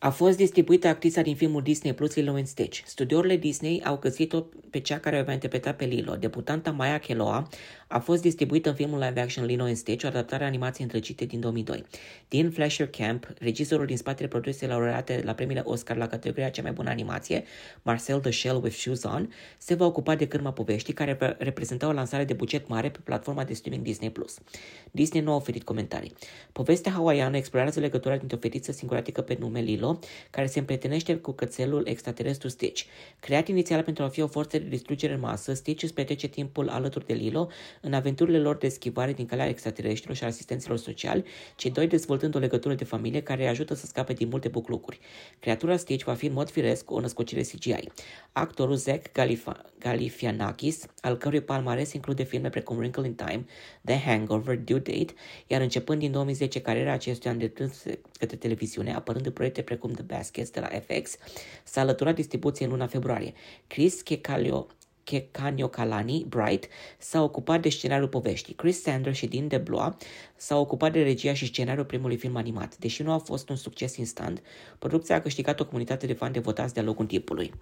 A fost distribuită actrița din filmul Disney Plus Lilo and Stitch. Studiourile Disney au găsit-o pe cea care o va interpreta pe Lilo. Debutanta Maya Keloa a fost distribuită în filmul live action Lilo and Stitch, o adaptare a animației întrecite din 2002. Dean Fleischer Camp, regizorul din spatele produsei laureate la premiile Oscar la categoria cea mai bună animație, Marcel the Shell with Shoes On, se va ocupa de cârma poveștii care va reprezenta o lansare de buget mare pe platforma de streaming Disney+. Disney nu a oferit comentarii. Povestea hawaiană explorează legătura dintre o fetiță singuratică pe nume Lilo, care se împrietenește cu cățelul extraterestru Stitch. Creat inițial pentru a fi o forță de distrugere în masă, Stitch îți petrece timpul alături de Lilo în aventurile lor de schivare din calea extraterestrilor și asistenților sociali, cei doi dezvoltând o legătură de familie care îi ajută să scape din multe buclucuri. Creatura Stitch va fi în mod firesc o născocire CGI. Actorul Zach Galifa- Galifianakis, al cărui palmares include filme precum Wrinkle in Time, The Hangover, Due Date, iar începând din 2010 cariera acestuia îndreptând către televiziune, apărând în proiecte precum The Baskets de la FX, s-a alăturat distribuției în luna februarie. Chris Checalio Kekanyo Kalani, Bright, s-a ocupat de scenariul poveștii. Chris Sanders și Dean DeBlois s-au ocupat de regia și scenariul primului film animat. Deși nu a fost un succes instant, producția a câștigat o comunitate de fani devotați de-a lungul timpului.